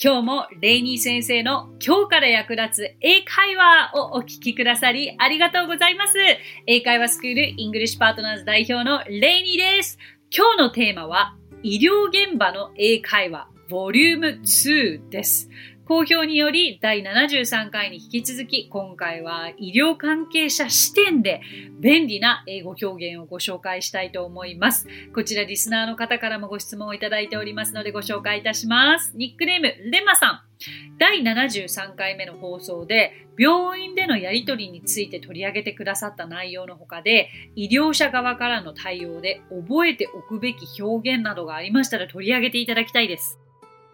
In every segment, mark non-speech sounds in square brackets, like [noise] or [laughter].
今日もレイニー先生の今日から役立つ英会話をお聞きくださりありがとうございます。英会話スクールイングリッシュパートナーズ代表のレイニーです。今日のテーマは医療現場の英会話ボリューム2です。好評により第73回に引き続き今回は医療関係者視点で便利な英語表現をご紹介したいと思います。こちらリスナーの方からもご質問をいただいておりますのでご紹介いたします。ニックネームレマさん。第73回目の放送で病院でのやり取りについて取り上げてくださった内容の他で医療者側からの対応で覚えておくべき表現などがありましたら取り上げていただきたいです。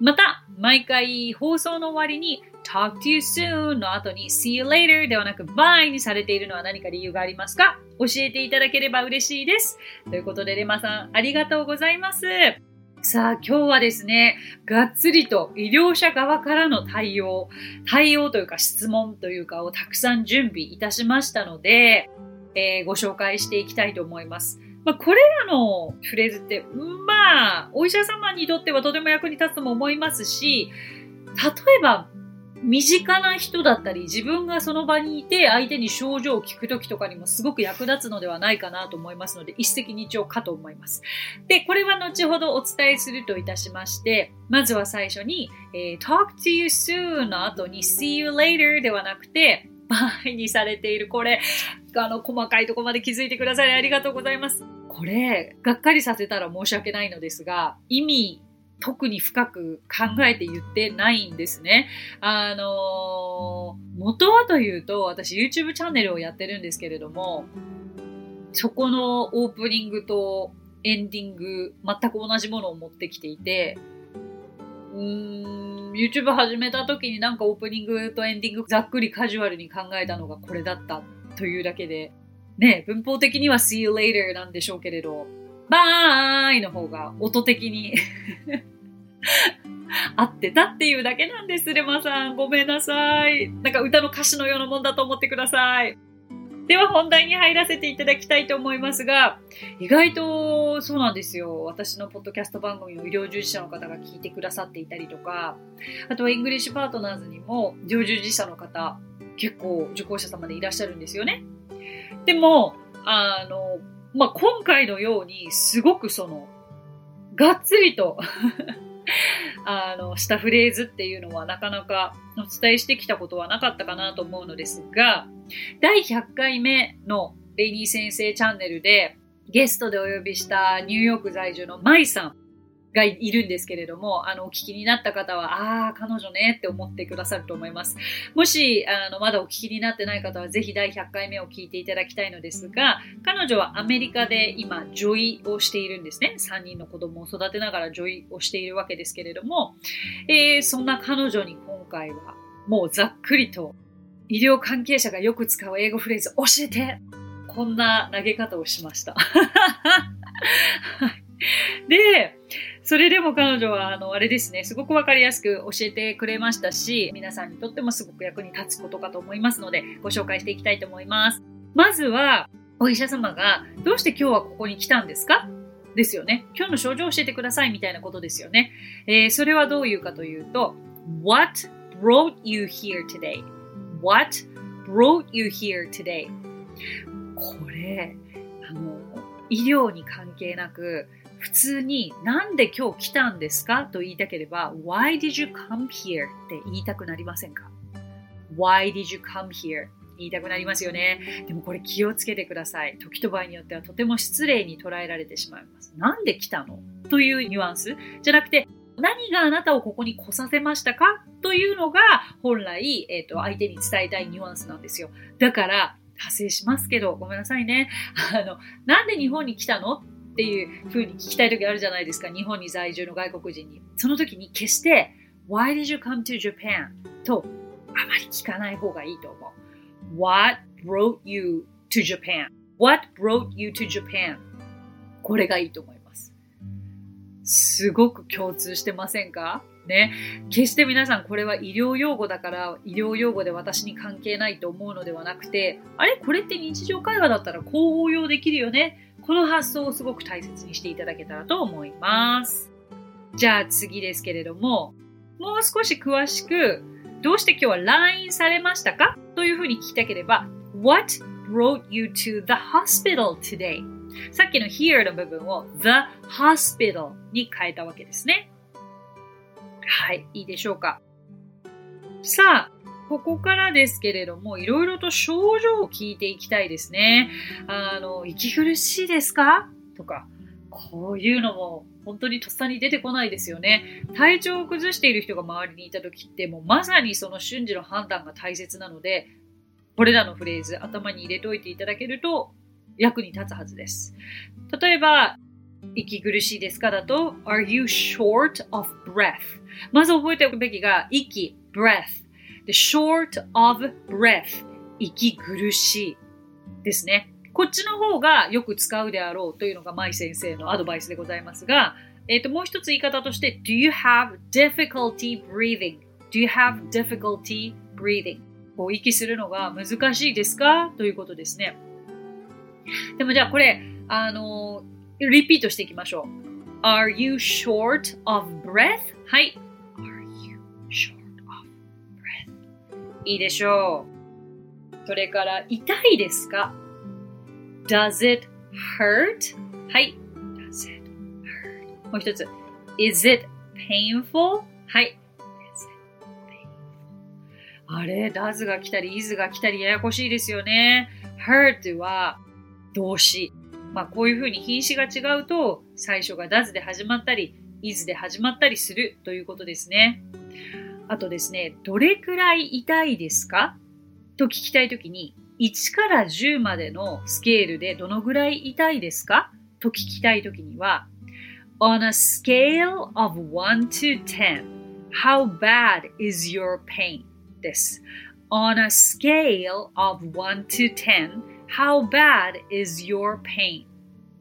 また、毎回放送の終わりに talk to you soon の後に see you later ではなく bye にされているのは何か理由がありますか？教えていただければ嬉しいです。ということで、レマさん、ありがとうございます。さあ、今日はですね、がっつりと医療者側からの対応、対応というか質問というかをたくさん準備いたしましたので、えー、ご紹介していきたいと思います。まあ、これらのフレーズって、まあ、お医者様にとってはとても役に立つとも思いますし、例えば、身近な人だったり、自分がその場にいて相手に症状を聞くときとかにもすごく役立つのではないかなと思いますので、一石二鳥かと思います。で、これは後ほどお伝えするといたしまして、まずは最初に、えー、talk to you soon の後に see you later ではなくて、場合にされている。これ、あの、細かいとこまで気づいてくださりありがとうございます。これ、がっかりさせたら申し訳ないのですが、意味、特に深く考えて言ってないんですね。あのー、元はというと、私 YouTube チャンネルをやってるんですけれども、そこのオープニングとエンディング、全く同じものを持ってきていて、うーん、YouTube 始めた時になんかオープニングとエンディングざっくりカジュアルに考えたのがこれだったというだけで、ね、文法的には see you later なんでしょうけれど、バーイの方が音的に [laughs] 合ってたっていうだけなんです、レマさん。ごめんなさい。なんか歌の歌詞のようなもんだと思ってください。では本題に入らせていただきたいと思いますが、意外とそうなんですよ。私のポッドキャスト番組を医療従事者の方が聞いてくださっていたりとか、あとはイングリッシュパートナーズにも医療従事者の方、結構受講者様でいらっしゃるんですよね。でも、あの、まあ、今回のようにすごくその、がっつりと [laughs] あの、したフレーズっていうのはなかなかお伝えしてきたことはなかったかなと思うのですが、第100回目のレイニー先生チャンネルでゲストでお呼びしたニューヨーク在住のマイさんがいるんですけれども、あの、お聞きになった方は、ああ、彼女ねって思ってくださると思います。もし、あの、まだお聞きになってない方は、ぜひ第100回目を聞いていただきたいのですが、彼女はアメリカで今、女医をしているんですね。3人の子供を育てながら女医をしているわけですけれども、えー、そんな彼女に今回は、もうざっくりと、医療関係者がよく使う英語フレーズ教えてこんな投げ方をしました。[laughs] で、それでも彼女は、あの、あれですね、すごくわかりやすく教えてくれましたし、皆さんにとってもすごく役に立つことかと思いますので、ご紹介していきたいと思います。まずは、お医者様が、どうして今日はここに来たんですか？ですよね。今日の症状を教えてくださいみたいなことですよね。えー、それはどういうかというと、What brought you here today?What brought you here today? これ、あの、医療に関係なく、普通になんで今日来たんですかと言いたければ Why did you come here? って言いたくなりませんか？Why did you come here? 言いたくなりますよね。でもこれ気をつけてください。時と場合によってはとても失礼に捉えられてしまいます。なんで来たの？というニュアンスじゃなくて、何があなたをここに来させましたか？というのが本来、えーと、相手に伝えたいニュアンスなんですよ。だから、派生しますけど、ごめんなさいね。あの、なんで日本に来たの？っていうふうに聞きたい時あるじゃないですか。日本に在住の外国人に。その時に決して Why did you come to Japan? とあまり聞かない方がいいと思う。What brought you to Japan? What brought you to Japan? これがいいと思います。すごく共通してませんか？ね。決して皆さんこれは医療用語だから医療用語で私に関係ないと思うのではなくて、あれ？これって日常会話だったらこう応用できるよね？この発想をすごく大切にしていただけたらと思います。じゃあ次ですけれども、もう少し詳しく、どうして今日は来院されましたか？というふうに聞きたければ、What brought you to the hospital today? さっきの here の部分を the hospital に変えたわけですね。はい、いいでしょうか？さあ、ここからですけれども、いろいろと症状を聞いていきたいですね。あの、息苦しいですか？とか、こういうのも本当にとっさに出てこないですよね。体調を崩している人が周りにいた時って、もうまさにその瞬時の判断が大切なので、これらのフレーズ頭に入れておいていただけると役に立つはずです。例えば、息苦しいですか？だと、Are you short of breath? まず覚えておくべきが、息、breath。で、short of breath 息苦しいですね。こっちの方がよく使うであろうというのが舞先生のアドバイスでございますが、えっ、ー、と、もう一つ言い方として、Do you have difficulty breathing?Do you have difficulty breathing? こう息するのが難しいですか？ということですね。でもじゃあこれ、あのリピートしていきましょう。Are you short of breath? はい。いいでしょう。それから、痛いですか ?Does it hurt? はい。Does it hurt? もう一つ。Is it painful? はい。あれ、does が来たり、is が来たり、ややこしいですよね。hurt は動詞。まあ、こういうふうに品詞が違うと、最初が does で始まったり、is で始まったりするということですね。あとですね、どれくらい痛いですか？と聞きたいときに、1から10までのスケールでどのぐらい痛いですか？と聞きたいときには、On a scale of 1 to 10, how bad is your pain? です。On a scale of 1 to 10, how bad is your pain?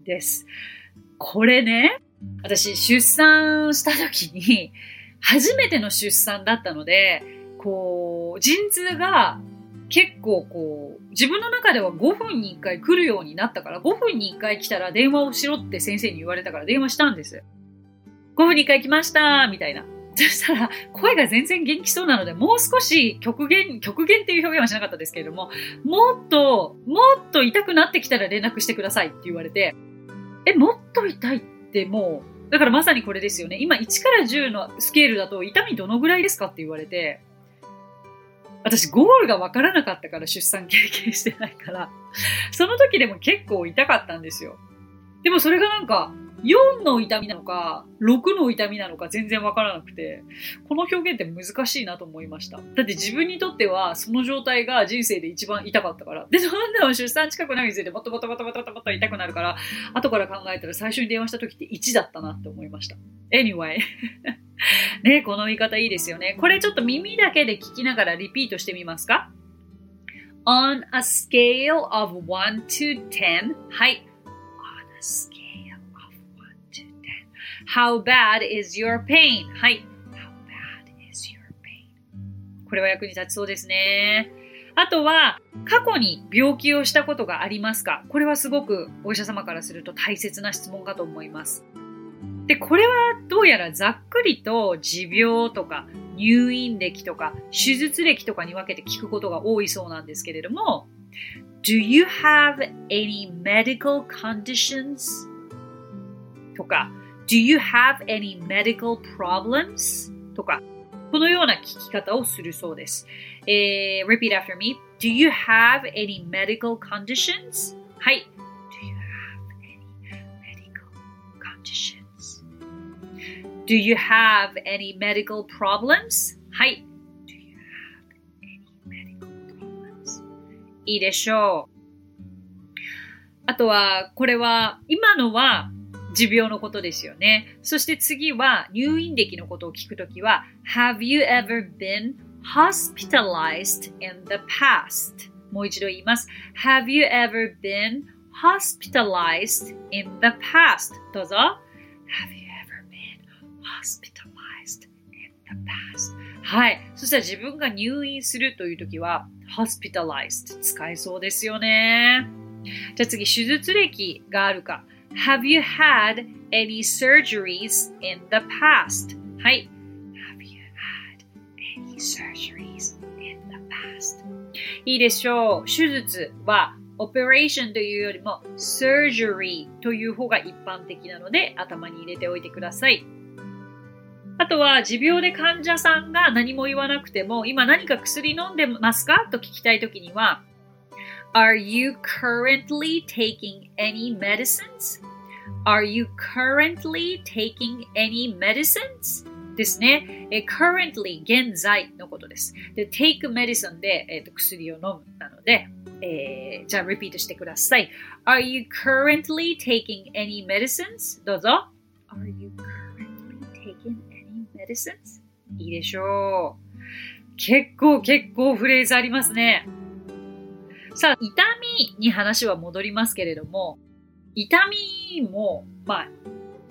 です。これね、私出産した時に初めての出産だったので、こう、陣痛が結構こう、自分の中では5分に1回来るようになったから、5分に1回来たら電話をしろって先生に言われたから電話したんです。5分に1回来ましたみたいな。そしたら、声が全然元気そうなので、もう少し極限、極限っていう表現はしなかったですけれども、もっと、もっと痛くなってきたら連絡してくださいって言われて、え、もっと痛いってもう、だからまさにこれですよね。今1から10のスケールだと痛みどのぐらいですかって言われて、私ゴールがわからなかったから出産経験してないから、その時でも結構痛かったんですよ。でもそれがなんか、4の痛みなのか、6の痛みなのか全然わからなくて、この表現って難しいなと思いました。だって自分にとってはその状態が人生で一番痛かったから。で、そんなの出産近くなるにつれてもっともっともっともっともっと痛くなるから、後から考えたら最初に電話した時って1だったなって思いました。Anyway [laughs] ね、この言い方いいですよね。これちょっと耳だけで聞きながらリピートしてみますか ?on a scale of 1 to 10はい。How bad is your pain? はい。How bad is your pain? これは役に立ちそうですね。あとは、過去に病気をしたことがありますか？これはすごくお医者様からすると大切な質問かと思います。で、これはどうやらざっくりと持病とか入院歴とか手術歴とかに分けて聞くことが多いそうなんですけれども、Do you have any medical conditions? とか、Do you have any medical problems? とか、このような聞き方をするそうです。えー、repeat after me. Do you have any medical conditions? はい。Do you have any medical conditions? Do you have any medical problems? はい。Do you have any medical problems? いいでしょう。あとは、これは、今のは持病のことですよね。そして次は入院歴のことを聞くときは Have you ever been hospitalized in the past? もう一度言います。Have you ever been hospitalized in the past? どうぞ。Have you ever been hospitalized in the past? はい。そしたら自分が入院するというときは hospitalized 使えそうですよね。じゃあ次、手術歴があるか。Have you had any surgeries in the past? はい。Have you surgeries in the past? いいでしょう。手術は operation というよりも surgery という方が一般的なので頭に入れておいてください。あとは持病で患者さんが何も言わなくても今何か薬飲んでますか？と聞きたいときには Are you currently taking any medicines? Are you currently taking any medicines? ですね。え currently 現在のことです。で、take medicine で、えーと、薬を飲むなので、えー、じゃあ repeat してください。Are you currently taking any medicines? どうぞ。Are you currently taking any medicines? いいでしょう。結構結構フレーズありますね。 さあ、痛みに話は戻りますけれども、痛みも、まあ、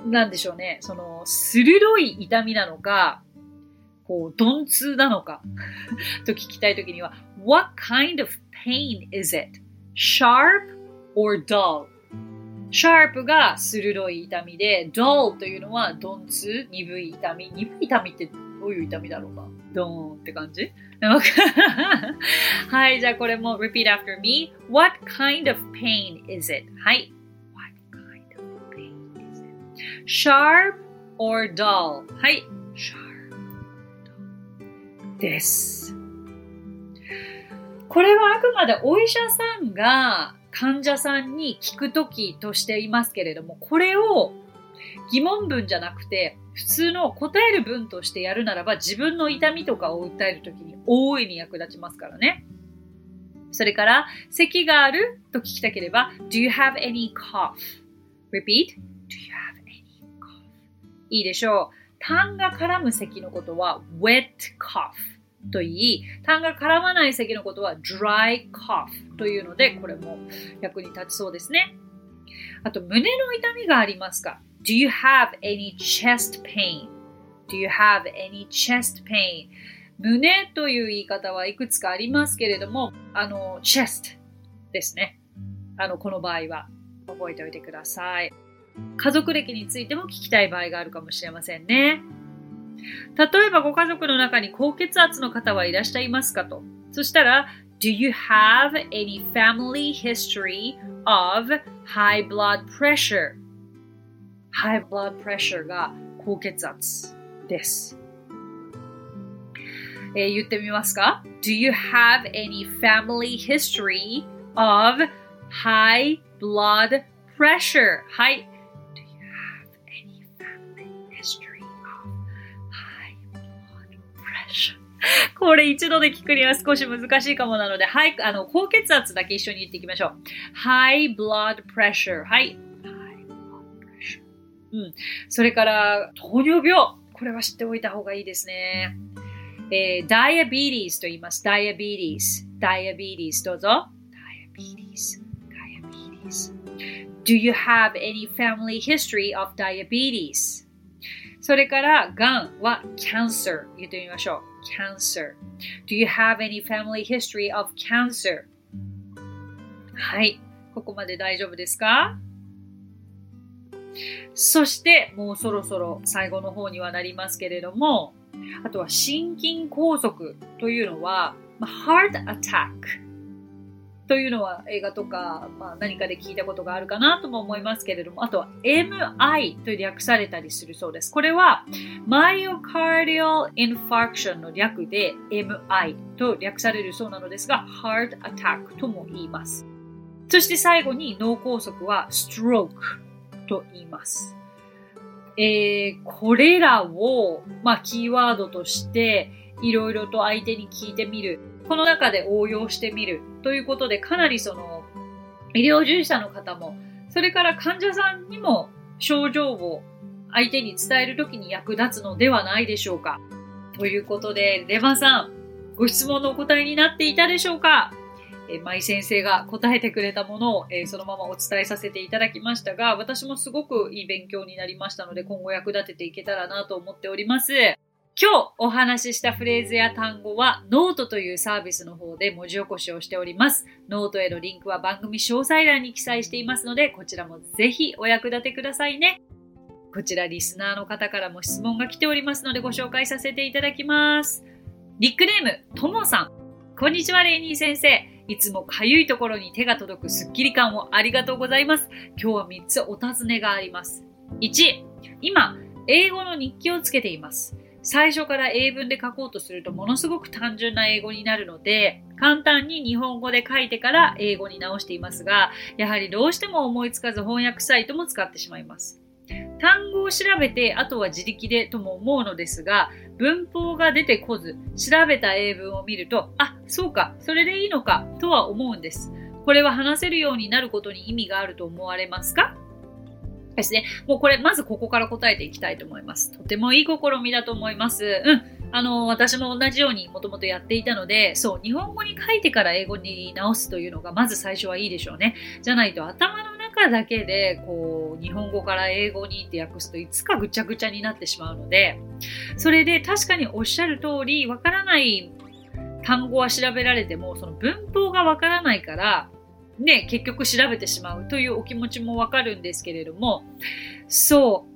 なんでしょうね、その、鋭い痛みなのか、こう、鈍痛なのか [laughs] と聞きたいときには、What kind of pain is it? Sharp or dull? sharp が鋭い痛みで、dull というのは鈍痛、鈍い痛み。鈍い痛みってどういう痛みだろうな。ドーンって感じはい、じゃあこれも repeat after me. What kind of pain is it? はい。What kind of pain is it? Sharp or dull? はい sharp ですこれはあくまでお医者さんが患者さんに聞くときとしていますけれどもこれを疑問文じゃなくて普通の答える文としてやるならば自分の痛みとかを訴えるときに大いに役立ちますからね。それから、咳があると聞きたければ、Do you have any cough? Repeat. Do you have any cough? いいでしょう。痰が絡む咳のことは wet cough と言い、痰が絡まない咳のことは dry cough というので、これも役に立ちそうですね。あと、胸の痛みがありますか？?Do you have any chest pain?Do you have any chest pain? 胸という言い方はいくつかありますけれども、あの、chest ですね。あの、この場合は覚えておいてください。家族歴についても聞きたい場合があるかもしれませんね。例えばご家族の中に高血圧の方はいらっしゃいますかと。そしたら、Do you have any family history of high blood pressure? High blood pressure が高血圧です。えー、言ってみますか ?Do you have any family history of high blood pressure? はい。これ一度で聞くには少し難しいかもなので、はい、あの、高血圧だけ一緒に言っていきましょう。high blood pressure。はい。うん。それから、糖尿病。これは知っておいた方がいいですね。えー、diabetes と言います。diabetes。diabetes どうぞ。diabetes。diabetes。Do you have any family history of diabetes? それから、がんは cancer 言ってみましょう。cancer. Do you have any family history of cancer? はい。ここまで大丈夫ですかそしてもうそろそろ最後の方にはなりますけれども、あとは心筋梗塞というのは、heart attack というのは映画とか、まあ、何かで聞いたことがあるかなとも思いますけれども、あとは MI と略されたりするそうです。これは Myocardial Infarction の略で MI と略されるそうなのですが、Heart Attack とも言います。そして最後に脳梗塞は Stroke と言います。えー、これらを、まあ、キーワードとしていろいろと相手に聞いてみる。この中で応用してみるということで、かなりその医療従事者の方も、それから患者さんにも症状を相手に伝えるときに役立つのではないでしょうか。ということで、レバさん、ご質問のお答えになっていたでしょうか？え舞先生が答えてくれたものを、えー、そのままお伝えさせていただきましたが、私もすごくいい勉強になりましたので、今後役立てていけたらなと思っております。今日お話ししたフレーズや単語はノートというサービスの方で文字起こしをしております。ノートへのリンクは番組詳細欄に記載していますので、こちらもぜひお役立てくださいね。こちらリスナーの方からも質問が来ておりますのでご紹介させていただきます。ニックネーム、ともさん。こんにちは、レイニー先生。いつもかゆいところに手が届くスッキリ感をありがとうございます。今日は3つお尋ねがあります。1、今、英語の日記をつけています。最初から英文で書こうとするとものすごく単純な英語になるので、簡単に日本語で書いてから英語に直していますが、やはりどうしても思いつかず翻訳サイトも使ってしまいます。単語を調べて、あとは自力でとも思うのですが、文法が出てこず、調べた英文を見ると、あ、そうか、それでいいのか、とは思うんです。これは話せるようになることに意味があると思われますか？ですね。もうこれ、まずここから答えていきたいと思います。とてもいい試みだと思います。うん。あの、私も同じようにもともとやっていたので、そう、日本語に書いてから英語に直すというのが、まず最初はいいでしょうね。じゃないと頭の中だけで、こう、日本語から英語にって訳すといつかぐちゃぐちゃになってしまうので、それで確かにおっしゃる通り、わからない単語は調べられても、その文法がわからないから、ね、結局調べてしまうというお気持ちもわかるんですけれども、そ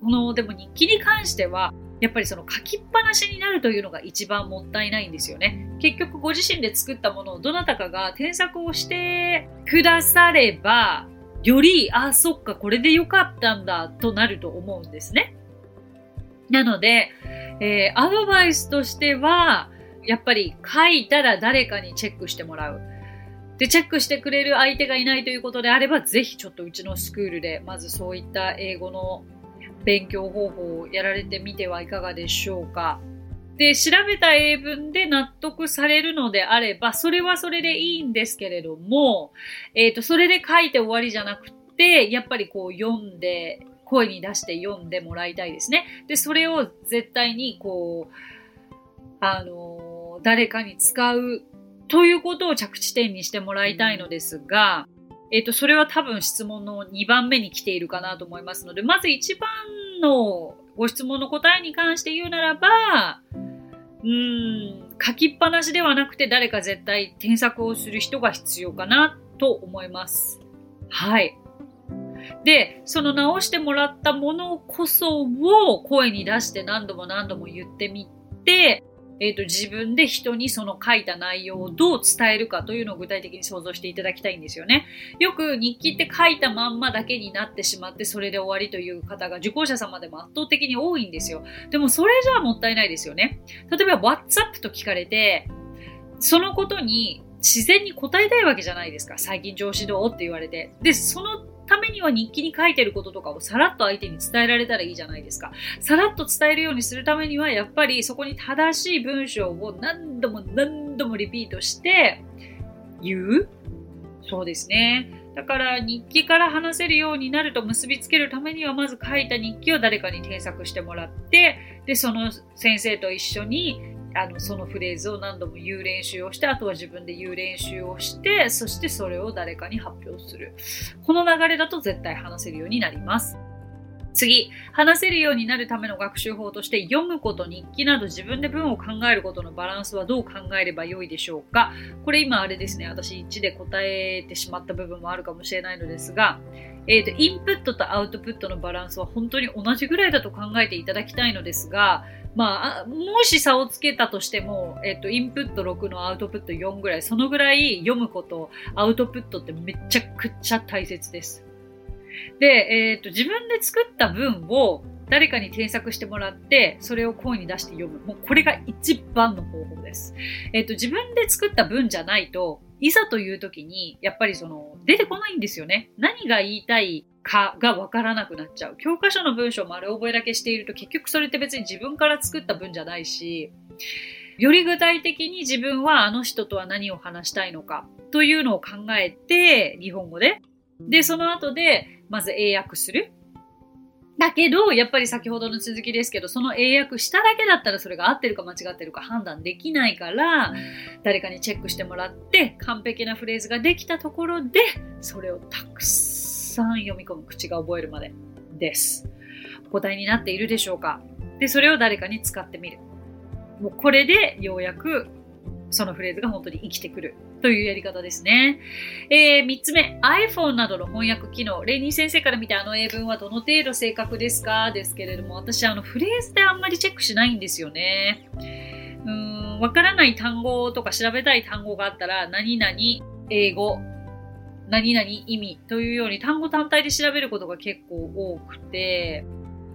う、この、でも日記に関しては、やっぱりその書きっぱなしになるというのが一番もったいないんですよね。結局ご自身で作ったものをどなたかが添削をしてくだされば、より、あ、そっか、これでよかったんだとなると思うんですね。なので、えー、アドバイスとしては、やっぱり書いたら誰かにチェックしてもらう。で、チェックしてくれる相手がいないということであれば、ぜひちょっとうちのスクールで、まずそういった英語の勉強方法をやられてみてはいかがでしょうか。で、調べた英文で納得されるのであれば、それはそれでいいんですけれども、えっ、ー、と、それで書いて終わりじゃなくて、やっぱりこう読んで、声に出して読んでもらいたいですね。で、それを絶対にこう、あの、誰かに使うということを着地点にしてもらいたいのですが、えっ、ー、と、それは多分質問の2番目に来ているかなと思いますので、まず1番のご質問の答えに関して言うならば、うん、書きっぱなしではなくて誰か絶対添削をする人が必要かなと思います。はい。で、その直してもらったものこそを声に出して何度も何度も言ってみて、えっ、ー、と、自分で人にその書いた内容をどう伝えるかというのを具体的に想像していただきたいんですよね。よく日記って書いたまんまだけになってしまってそれで終わりという方が受講者様でも圧倒的に多いんですよ。でもそれじゃあもったいないですよね。例えば WhatsApp と聞かれて、そのことに自然に答えたいわけじゃないですか。最近調子どうって言われて。で、そのためには日記に書いてることとかをさらっと相手に伝えられたらいいじゃないですか。さらっと伝えるようにするためには、やっぱりそこに正しい文章を何度も何度もリピートして言う？そうですね。だから日記から話せるようになると結びつけるためにはまず書いた日記を誰かに添削してもらってでその先生と一緒にあのそのフレーズを何度も言う練習をしてあとは自分で言う練習をしてそしてそれを誰かに発表する。この流れだと絶対話せるようになります。次、話せるようになるための学習法として読むこと、日記など自分で文を考えることのバランスはどう考えればよいでしょうか？これ今あれですね、私1で答えてしまった部分もあるかもしれないのですが、えーと、インプットとアウトプットのバランスは本当に同じぐらいだと考えていただきたいのですが、まあ、もし差をつけたとしても、えっ、と、インプット6のアウトプット4ぐらい、そのぐらい読むこと、アウトプットってめちゃくちゃ大切です。で、えっ、と、自分で作った文を誰かに添削してもらって、それを声に出して読む。もうこれが一番の方法です。えっ、と、自分で作った文じゃないと、いざという時に、やっぱりその、出てこないんですよね。何が言いたいかがわからなくなっちゃう。教科書の文章丸覚えだけしていると結局それって別に自分から作った文じゃないし、より具体的に自分はあの人とは何を話したいのかというのを考えて、日本語で。で、その後で、まず英訳する。だけど、やっぱり先ほどの続きですけど、その英訳しただけだったらそれが合ってるか間違ってるか判断できないから、誰かにチェックしてもらって、完璧なフレーズができたところで、それをたくさん読み込む口が覚えるまでです。お答えになっているでしょうか？で、それを誰かに使ってみる。もうこれでようやくそのフレーズが本当に生きてくるというやり方ですね。えー、3つ目、iPhone などの翻訳機能。レイニー先生から見てあの英文はどの程度正確ですか？ですけれども、私あのフレーズであんまりチェックしないんですよね。うーんん、わからない単語とか調べたい単語があったら、何々、英語、何々意味というように単語単体で調べることが結構多くて、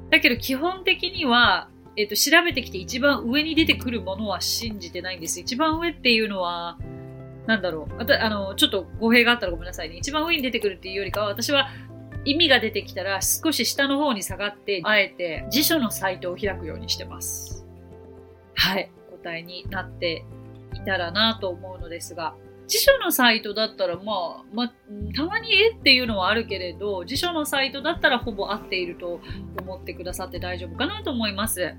だけど基本的には、えっ、ー、と、調べてきて一番上に出てくるものは信じてないんです。一番上っていうのは、なんだろう。あたあの、ちょっと語弊があったらごめんなさいね。一番上に出てくるっていうよりかは、私は意味が出てきたら少し下の方に下がって、あえて辞書のサイトを開くようにしてます。はい。答えになっていたらなと思うのですが、辞書のサイトだったら、まあ、ま、たまにえっていうのはあるけれど、辞書のサイトだったらほぼ合っていると思ってくださって大丈夫かなと思います。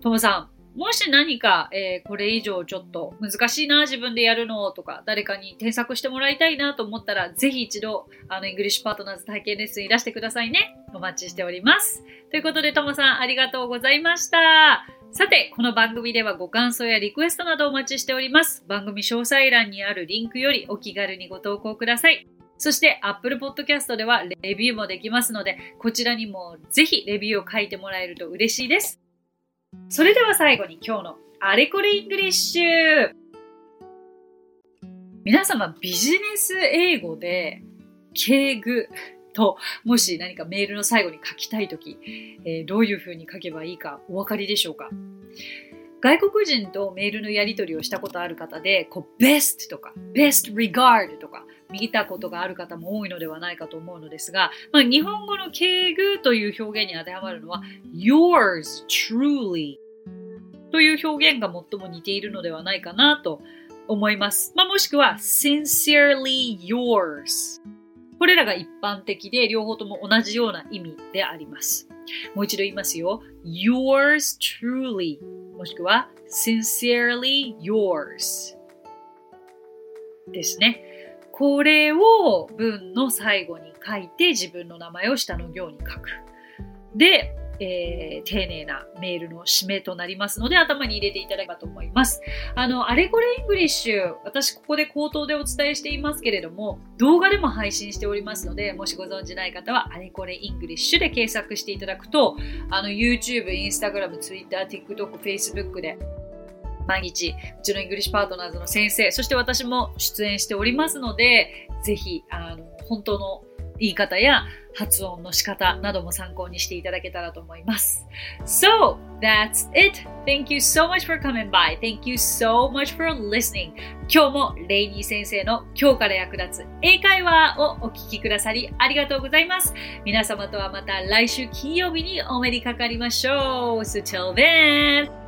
ともさん、もし何か、えー、これ以上ちょっと難しいな、自分でやるのとか、誰かに添削してもらいたいなと思ったら、ぜひ一度、あの、イングリッシュパートナーズ体験レッスンいらしてくださいね。お待ちしております。ということで、ともさん、ありがとうございました。さて、この番組ではご感想やリクエストなどお待ちしております。番組詳細欄にあるリンクよりお気軽にご投稿ください。そして Apple Podcast ではレビューもできますので、こちらにもぜひレビューを書いてもらえると嬉しいです。それでは最後に今日のあれこれイングリッシュ。皆様ビジネス英語で敬具と、もし何かメールの最後に書きたいとき、えー、どういうふうに書けばいいかお分かりでしょうか？外国人とメールのやり取りをしたことある方で、こう、best とか、best regards と、見たことがある方も多いのではないかと思うのですが、まあ、日本語の敬具という表現に当てはまるのは、yours truly という表現が最も似ているのではないかなと思います。まあ、もしくは、sincerely yours これらが一般的で両方とも同じような意味であります。もう一度言いますよ。yours truly もしくは sincerely yours ですね。これを文の最後に書いて自分の名前を下の行に書く。で、えー、丁寧なメールの締めとなりますので、頭に入れていただければと思います。あの、あれこれイングリッシュ、私ここで口頭でお伝えしていますけれども、動画でも配信しておりますので、もしご存知ない方は、あれこれイングリッシュで検索していただくと、あの、YouTube、Instagram、Twitter、TikTok、Facebook で、毎日、うちのイングリッシュパートナーズの先生、そして私も出演しておりますので、ぜひ、あの、本当の言い方や発音の仕方なども参考にしていただけたらと思います。So, that's it. Thank you so much for coming by. Thank you so much for listening. 今日もレイニー先生の今日から役立つ英会話をお聞きくださりありがとうございます。皆様とはまた来週金曜日にお目にかかりましょう。So till then,